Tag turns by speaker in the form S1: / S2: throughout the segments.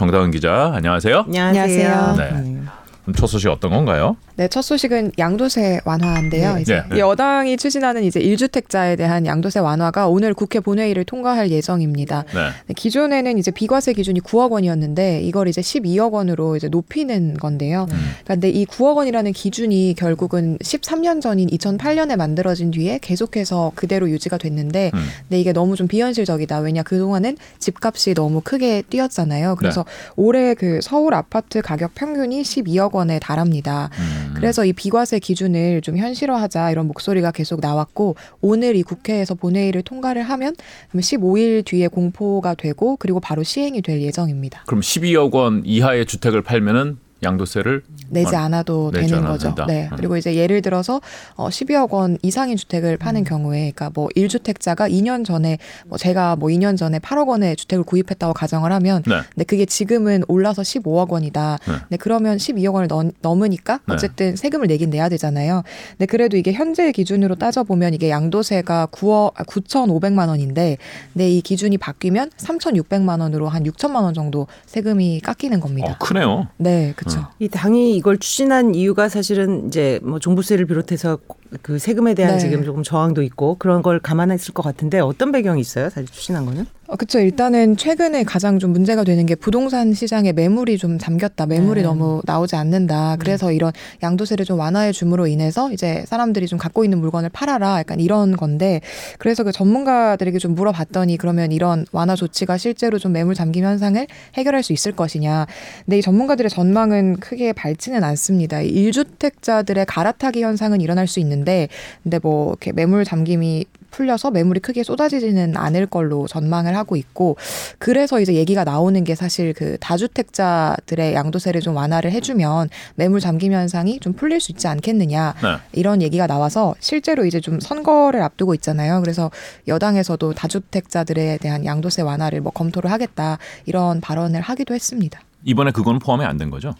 S1: 정다은 기자, 안녕하세요.
S2: 안녕하세요.
S1: 네. 첫 소식 어떤 건가요?
S2: 네, 첫 소식은 양도세 완화인데요. 네. 이제 네. 여당이 추진하는 이제 1주택자에 대한 양도세 완화가 오늘 국회 본회의를 통과할 예정입니다. 네. 네 기존에는 이제 비과세 기준이 9억 원이었는데 이걸 이제 12억 원으로 이제 높이는 건데요. 음. 그런데 이 9억 원이라는 기준이 결국은 13년 전인 2008년에 만들어진 뒤에 계속해서 그대로 유지가 됐는데 음. 근데 이게 너무 좀 비현실적이다. 왜냐 그동안은 집값이 너무 크게 뛰었잖아요. 그래서 네. 올해 그 서울 아파트 가격 평균이 12억 원에 달합니다. 음. 음. 그래서 이 비과세 기준을 좀 현실화하자 이런 목소리가 계속 나왔고 오늘 이 국회에서 본회의를 통과를 하면 15일 뒤에 공포가 되고 그리고 바로 시행이 될 예정입니다.
S1: 그럼 12억 원 이하의 주택을 팔면은 양도세를
S2: 내지 않아도 되는 거죠. 된다. 네. 음. 그리고 이제 예를 들어서 어 12억 원 이상의 주택을 파는 음. 경우에 그러니까 뭐 1주택자가 2년 전에 뭐 제가 뭐 2년 전에 8억 원의 주택을 구입했다고 가정을 하면 네. 근데 그게 지금은 올라서 15억 원이다. 네. 근데 그러면 12억 원을 넘, 넘으니까 네. 어쨌든 네. 세금을 내긴 내야 되잖아요. 근데 그래도 이게 현재 기준으로 따져 보면 이게 양도세가 9억 9,500만 원인데 근데 이 기준이 바뀌면 3,600만 원으로 한 6천만 원 정도 세금이 깎이는 겁니다.
S1: 어, 크네요.
S2: 네, 그렇죠.
S3: 그렇죠. 이 당이 이걸 추진한 이유가 사실은 이제 뭐 종부세를 비롯해서 그 세금에 대한 네. 지금 조금 저항도 있고 그런 걸 감안했을 것 같은데 어떤 배경이 있어요? 사실 추진한 거는?
S2: 어, 그렇죠. 일단은 최근에 가장 좀 문제가 되는 게 부동산 시장에 매물이 좀 잠겼다. 매물이 네. 너무 나오지 않는다. 네. 그래서 네. 이런 양도세를 좀 완화해 줌으로 인해서 이제 사람들이 좀 갖고 있는 물건을 팔아라. 약간 이런 건데 그래서 그 전문가들에게 좀 물어봤더니 그러면 이런 완화 조치가 실제로 좀 매물 잠김 현상을 해결할 수 있을 것이냐. 근데 이 전문가들의 전망은 크게 밝지는 않습니다. 1주택자들의 갈아타기 현상은 일어날 수 있는 데 근데 뭐 이렇게 매물 잠김이 풀려서 매물이 크게 쏟아지지는 않을 걸로 전망을 하고 있고 그래서 이제 얘기가 나오는 게 사실 그 다주택자들의 양도세를 좀 완화를 해주면 매물 잠김 현상이 좀 풀릴 수 있지 않겠느냐 네. 이런 얘기가 나와서 실제로 이제 좀 선거를 앞두고 있잖아요. 그래서 여당에서도 다주택자들에 대한 양도세 완화를 뭐 검토를 하겠다 이런 발언을 하기도 했습니다.
S1: 이번에 그건 포함이 안 된 거죠?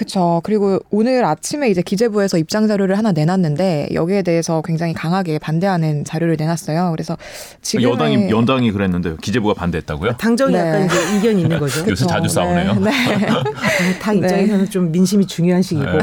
S2: 그렇죠. 그리고 오늘 아침에 이제 기재부에서 입장 자료를 하나 내놨는데 여기에 대해서 굉장히 강하게 반대하는 자료를 내놨어요. 그래서 지금
S1: 여당이 연당이 그랬는데 기재부가 반대했다고요?
S3: 당정이 네. 약간 이제 이견이 있는 거죠.
S1: 요새 자주 싸우네요. 네. 네.
S3: 당 입장에서는 네. 좀 민심이 중요한 시기고 네.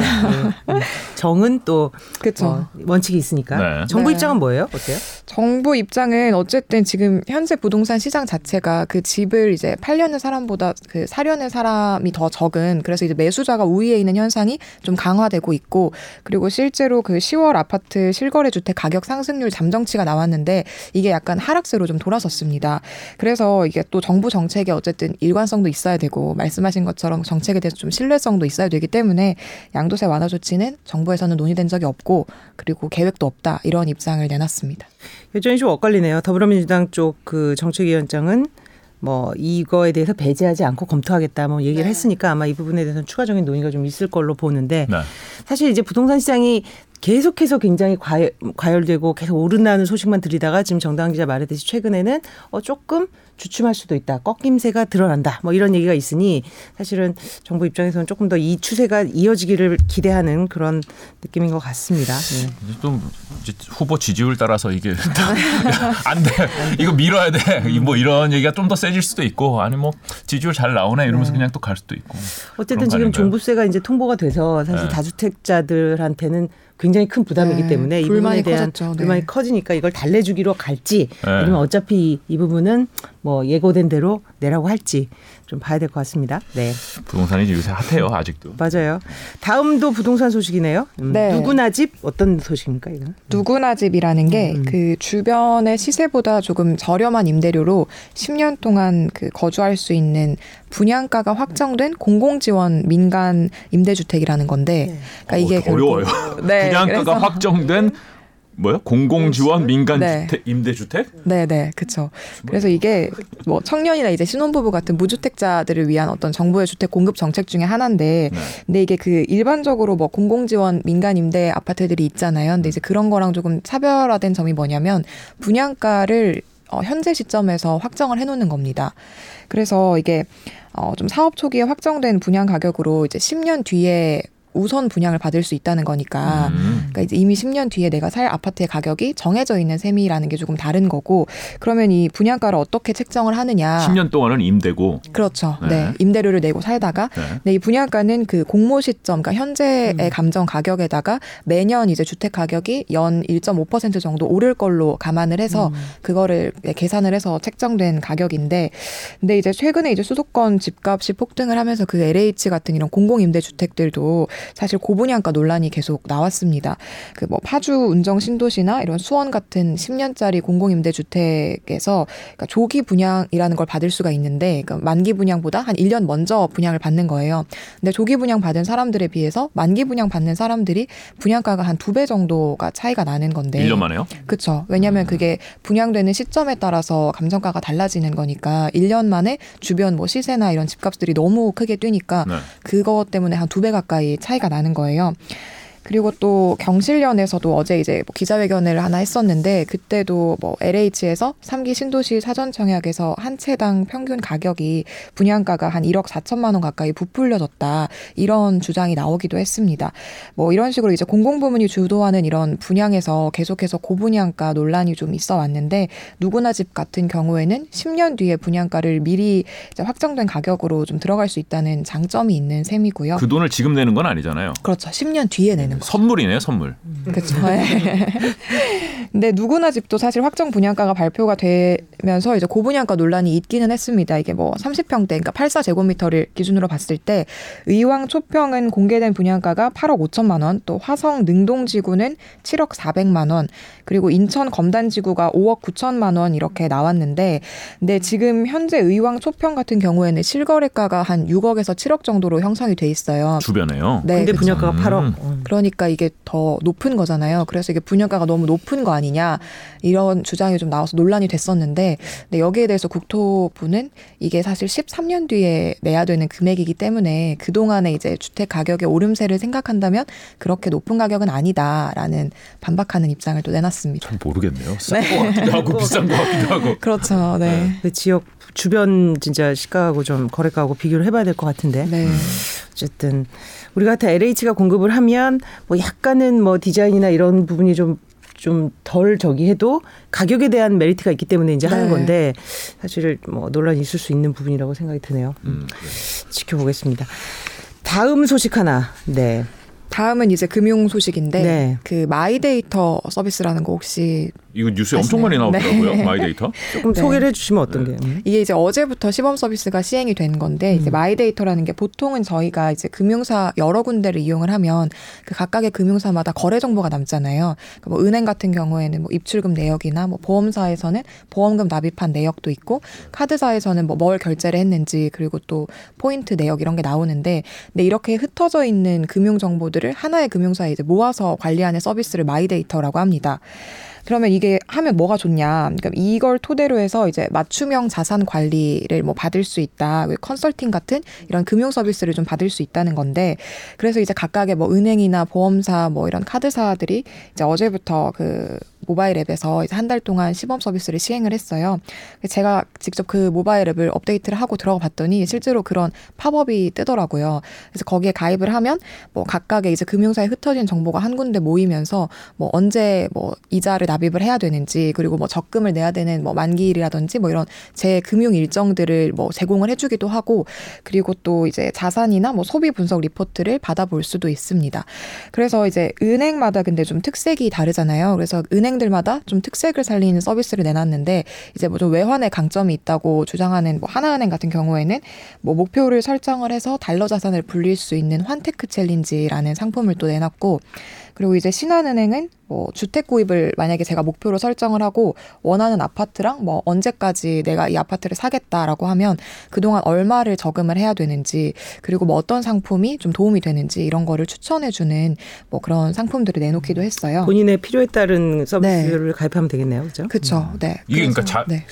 S3: 네. 정은 또 그쵸. 어, 원칙이 있으니까. 정부 입장은 뭐예요? 어때요?
S2: 정부 입장은 어쨌든 지금 현재 부동산 시장 자체가 그 집을 이제 팔려는 사람보다 그 사려는 사람이 더 적은 그래서 이제 매수자가 우위 에 있는 현상이 좀 강화되고 있고 그리고 실제로 그 10월 아파트 실거래 주택 가격 상승률 잠정치가 나왔는데 이게 약간 하락세로 좀 돌아섰습니다. 그래서 이게 또 정부 정책에 어쨌든 일관성도 있어야 되고 말씀하신 것처럼 정책에 대해서 좀 신뢰성도 있어야 되기 때문에 양도세 완화 조치는 정부에서는 논의된 적이 없고 그리고 계획도 없다 이런 입장을 내놨습니다.
S3: 여전히 좀 엇갈리네요. 더불어민주당 쪽 그 정책위원장은 뭐 이거에 대해서 배제하지 않고 검토하겠다 뭐 얘기를 네. 했으니까 아마 이 부분에 대해서는 추가적인 논의가 좀 있을 걸로 보는데 네. 사실 이제 부동산 시장이 계속해서 굉장히 과열, 과열되고 계속 오른다는 소식만 들이다가 지금 정당 기자 말했듯이 최근에는 어 조금 주춤할 수도 있다. 꺾임새가 드러난다. 뭐 이런 얘기가 있으니 사실은 정부 입장에서는 조금 더 이 추세가 이어지기를 기대하는 그런 느낌인 것 같습니다. 네.
S1: 좀 후보 지지율 따라서 이게 안 돼. 이거 밀어야 돼. 뭐 이런 얘기가 좀 더 세질 수도 있고 아니 뭐 지지율 잘 나오네 이러면서 네. 그냥 또 갈 수도 있고.
S3: 어쨌든 지금 종부세가 이제 통보가 돼서 사실 네. 다주택자들한테는 굉장히 큰 부담이기 네. 때문에 이 부분에 대한 커졌죠. 네. 불만이 커지니까 이걸 달래주기로 갈지 네. 아니면 어차피 이 부분은 뭐 예고된 대로 내라고 할지 좀 봐야 될 것 같습니다. 네.
S1: 부동산이 요새 핫해요 아직도.
S3: 맞아요. 다음도 부동산 소식이네요. 음. 네. 누구나 집 어떤 소식입니까 이거?
S2: 누구나 집이라는 게그 음. 그 주변의 시세보다 조금 저렴한 임대료로 10년 동안 그 거주할 수 있는 분양가가 확정된 공공지원 민간 임대주택이라는 건데,
S1: 네. 그러니까 이게 어, 어려워요. 네, 분양가가 확정된 뭐요? 공공지원 민간 네. 주택 임대주택?
S2: 네, 네, 그렇죠. 그래서 이게 뭐 청년이나 이제 신혼부부 같은 무주택자들을 위한 어떤 정부의 주택 공급 정책 중에 하나인데, 네. 근데 이게 그 일반적으로 뭐 공공지원 민간 임대 아파트들이 있잖아요. 근데 이제 그런 거랑 조금 차별화된 점이 뭐냐면 분양가를 어, 현재 시점에서 확정을 해놓는 겁니다. 그래서 이게 어, 좀 사업 초기에 확정된 분양 가격으로 이제 10년 뒤에 우선 분양을 받을 수 있다는 거니까. 음. 그러니까 이제 이미 10년 뒤에 내가 살 아파트의 가격이 정해져 있는 셈이라는 게 조금 다른 거고 그러면 이 분양가를 어떻게 책정을 하느냐.
S1: 10년 동안은 임대고.
S2: 그렇죠. 네. 네. 임대료를 내고 살다가 네. 네. 이 분양가는 그 공모 시점, 그러니까 현재의 음. 감정 가격에다가 매년 이제 주택 가격이 연 1.5% 정도 오를 걸로 감안을 해서 음. 그거를 계산을 해서 책정된 가격인데 근데 이제 최근에 이제 수도권 집값이 폭등을 하면서 그 LH 같은 이런 공공 임대 주택들도 사실 고분양가 논란이 계속 나왔습니다. 그 뭐 파주 운정 신도시나 이런 수원 같은 10년짜리 공공임대 주택에서 그러니까 조기 분양이라는 걸 받을 수가 있는데 그러니까 만기 분양보다 한 1년 먼저 분양을 받는 거예요. 근데 조기 분양 받은 사람들에 비해서 만기 분양 받는 사람들이 분양가가 한 두 배 정도가 차이가 나는 건데.
S1: 1년 만에요?
S2: 그렇죠. 왜냐하면 음. 그게 분양되는 시점에 따라서 감정가가 달라지는 거니까 1년 만에 주변 뭐 시세나 이런 집값들이 너무 크게 뛰니까 네. 그것 때문에 한 두 배 가까이 차이가 나는 거예요. 그리고 또 경실련에서도 어제 이제 뭐 기자회견을 하나 했었는데 그때도 뭐 LH에서 3기 신도시 사전 청약에서 한 채당 평균 가격이 분양가가 한 1억 4천만 원 가까이 부풀려졌다 이런 주장이 나오기도 했습니다. 뭐 이런 식으로 이제 공공부문이 주도하는 이런 분양에서 계속해서 고분양가 논란이 좀 있어 왔는데 누구나 집 같은 경우에는 10년 뒤에 분양가를 미리 확정된 가격으로 좀 들어갈 수 있다는 장점이 있는 셈이고요.
S1: 그 돈을 지금 내는 건 아니잖아요.
S2: 그렇죠. 10년 뒤에 내는
S1: 선물이네요, 선물.
S2: 그렇죠. 근데 누구나 집도 사실 확정 분양가가 발표가 되면서 이제 고분양가 논란이 있기는 했습니다. 이게 뭐 30평대, 그러니까 84제곱미터를 기준으로 봤을 때 의왕 초평은 공개된 분양가가 8억 5천만 원, 또 화성 능동지구는 7억 4백만 원, 그리고 인천 검단지구가 5억 9천만 원 이렇게 나왔는데, 근데 지금 현재 의왕 초평 같은 경우에는 실거래가가 한 6억에서 7억 정도로 형성이 돼 있어요.
S1: 주변에요.
S3: 네. 근데 분양가가 8억.
S2: 음. 그러니까 이게 더 높은 거잖아요. 그래서 이게 분양가가 너무 높은 거 아니냐 이런 주장이 좀 나와서 논란이 됐었는데 근데 여기에 대해서 국토부는 이게 사실 13년 뒤에 내야 되는 금액이기 때문에 그동안에 이제 주택 가격의 오름세를 생각한다면 그렇게 높은 가격은 아니다라는 반박하는 입장을 또 내놨습니다.
S1: 참 모르겠네요. 네. 같기도 하고 비싼 거 같기도 하고.
S2: 그렇죠. 네.
S3: 그 지역 주변 진짜 시가하고 좀 거래가하고 비교를 해봐야 될 것 같은데. 네. 어쨌든 우리 같은 LH가 공급을 하면 뭐 약간은 뭐 디자인이나 이런 부분이 좀 좀 덜 저기 해도 가격에 대한 메리트가 있기 때문에 이제 네. 하는 건데 사실 뭐 논란이 있을 수 있는 부분이라고 생각이 드네요. 음, 네. 지켜보겠습니다. 다음 소식 하나. 네.
S2: 다음은 이제 금융 소식인데 네. 그 마이데이터 서비스라는 거 혹시
S1: 이거 뉴스에 엄청 많이 나오더라고요. 네. 마이데이터.
S3: 조금 네. 소개를 해주시면 어떤 게? 음.
S2: 이게 이제 어제부터 시범 서비스가 시행이 된 건데 음. 이제 마이데이터라는 게 보통은 저희가 이제 금융사 여러 군데를 이용을 하면 그 각각의 금융사마다 거래 정보가 남잖아요. 그러니까 뭐 은행 같은 경우에는 뭐 입출금 내역이나 뭐 보험사에서는 보험금 납입한 내역도 있고 카드사에서는 뭐 뭘 결제를 했는지 그리고 또 포인트 내역 이런 게 나오는데 근데 이렇게 흩어져 있는 금융 정보들을 하나의 금융사에 이제 모아서 관리하는 서비스를 마이데이터라고 합니다. 그러면 이게 하면 뭐가 좋냐? 그러니까 이걸 토대로 해서 이제 맞춤형 자산 관리를 뭐 받을 수 있다. 컨설팅 같은 이런 금융 서비스를 좀 받을 수 있다는 건데 그래서 이제 각각의 뭐 은행이나 보험사 뭐 이런 카드사들이 이제 어제부터 그 모바일 앱에서 한 달 동안 시범 서비스를 시행을 했어요. 제가 직접 그 모바일 앱을 업데이트를 하고 들어가 봤더니 실제로 그런 팝업이 뜨더라고요. 그래서 거기에 가입을 하면 뭐 각각의 이제 금융사에 흩어진 정보가 한 군데 모이면서 뭐 언제 뭐 이자를 납입을 해야 되는지 그리고 뭐 적금을 내야 되는 뭐 만기일이라든지 뭐 이런 제 금융 일정들을 뭐 제공을 해주기도 하고 그리고 또 이제 자산이나 뭐 소비 분석 리포트를 받아볼 수도 있습니다. 그래서 이제 은행마다 근데 좀 특색이 다르잖아요. 그래서 은행 은행들마다 좀 특색을 살리는 서비스를 내놨는데 이제 뭐 좀 외환의 강점이 있다고 주장하는 뭐 하나은행 같은 경우에는 뭐 목표를 설정을 해서 달러 자산을 불릴 수 있는 환테크 챌린지라는 상품을 또 내놨고 그리고 이제 신한은행은 뭐 주택 구입을 만약에 제가 목표로 설정을 하고 원하는 아파트랑 뭐 언제까지 내가 이 아파트를 사겠다라고 하면 그동안 얼마를 저금을 해야 되는지 그리고 뭐 어떤 상품이 좀 도움이 되는지 이런 거를 추천해 주는 뭐 그런 상품들을 내놓기도 했어요.
S3: 본인의 필요에 따른 서비스를 네. 가입하면 되겠네요. 그렇죠?
S2: 그렇죠. 음. 네.
S1: 이게 그러니까 자, 네.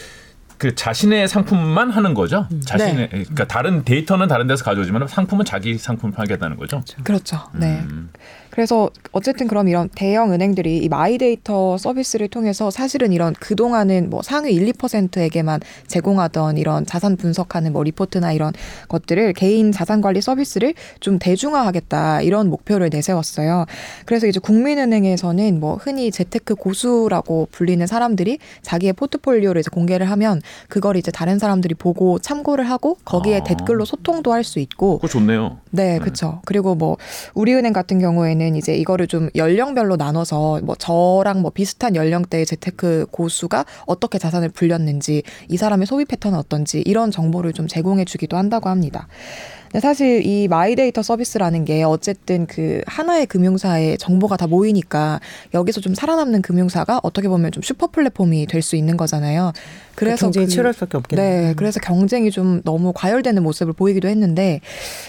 S1: 그 자신의 상품만 하는 거죠. 음. 자신의 네. 그러니까 다른 데이터는 다른 데서 가져오지만 상품은 자기 상품 을 팔겠다는 거죠.
S2: 그렇죠. 네. 음. 그래서 어쨌든 그럼 이런 대형 은행들이 이 마이데이터 서비스를 통해서 사실은 이런 그동안은 뭐 상위 1, 2%에게만 제공하던 이런 자산 분석하는 뭐 리포트나 이런 것들을 개인 자산 관리 서비스를 좀 대중화하겠다 이런 목표를 내세웠어요. 그래서 이제 국민은행에서는 뭐 흔히 재테크 고수라고 불리는 사람들이 자기의 포트폴리오를 이제 공개를 하면 그걸 이제 다른 사람들이 보고 참고를 하고 거기에 아. 댓글로 소통도 할 수 있고.
S1: 그거 좋네요.
S2: 네, 네. 그렇죠. 그리고 뭐 우리은행 같은 경우에는 이제 이거를 좀 연령별로 나눠서 뭐 저랑 뭐 비슷한 연령대의 재테크 고수가 어떻게 자산을 불렸는지 이 사람의 소비 패턴은 어떤지 이런 정보를 좀 제공해 주기도 한다고 합니다. 사실 이 마이데이터 서비스라는 게 어쨌든 그 하나의 금융사의 정보가 다 모이니까 여기서 좀 살아남는 금융사가 어떻게 보면 좀 슈퍼 플랫폼이 될 수 있는 거잖아요.
S3: 그래서 경쟁이 그, 치열할 수밖에 없겠네요.
S2: 네, 그래서 경쟁이 좀 너무 과열되는 모습을 보이기도 했는데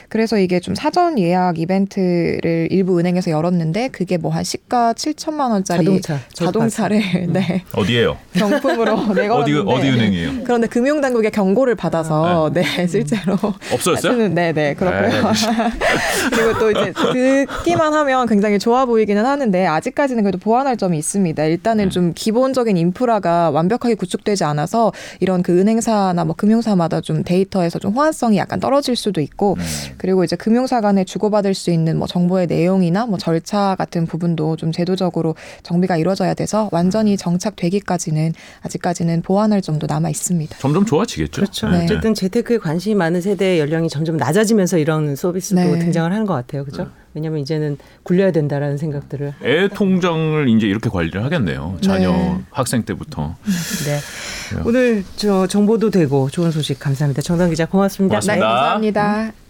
S2: 그래서 이게 좀 사전 예약 이벤트를 일부 은행에서 열었는데 그게 뭐 한 시가 7천만 원짜리
S3: 자동차
S2: 자동차를 음. 네
S1: 어디에요?
S2: 경품으로 내걸었는데
S1: 어디 어디 은행이에요?
S2: 그런데 금융 당국의 경고를 받아서 아, 네. 네 실제로
S1: 없어졌어요?
S2: 네, 네 그렇고요. 네. 그리고 또 이제 듣기만 하면 굉장히 좋아 보이기는 하는데 아직까지는 그래도 보완할 점이 있습니다. 일단은 음. 좀 기본적인 인프라가 완벽하게 구축되지 않아서 있어서 이런 그 은행사나 뭐 금융사마다 좀 데이터에서 좀 호환성이 약간 떨어질 수도 있고 네. 그리고 이제 금융사 간에 주고받을 수 있는 뭐 정보의 내용이나 뭐 절차 같은 부분도 좀 제도적으로 정비가 이루어져야 돼서 완전히 정착되기까지는 아직까지는 보완할 점도 남아 있습니다.
S1: 점점 좋아지겠죠.
S3: 그렇죠. 네. 어쨌든 재테크에 관심이 많은 세대의 연령이 점점 낮아지면서 이런 서비스도 네. 등장을 하는 것 같아요. 그렇죠? 네. 왜냐하면 이제는 굴려야 된다라는 생각들을
S1: 애 통장을 이제 이렇게 관리를 하겠네요. 자녀 네. 학생 때부터.
S3: 네. 오늘 저 정보도 되고 좋은 소식 감사합니다. 정당 기자 고맙습니다.
S1: 고맙습니다.
S2: 네, 감사합니다. 음.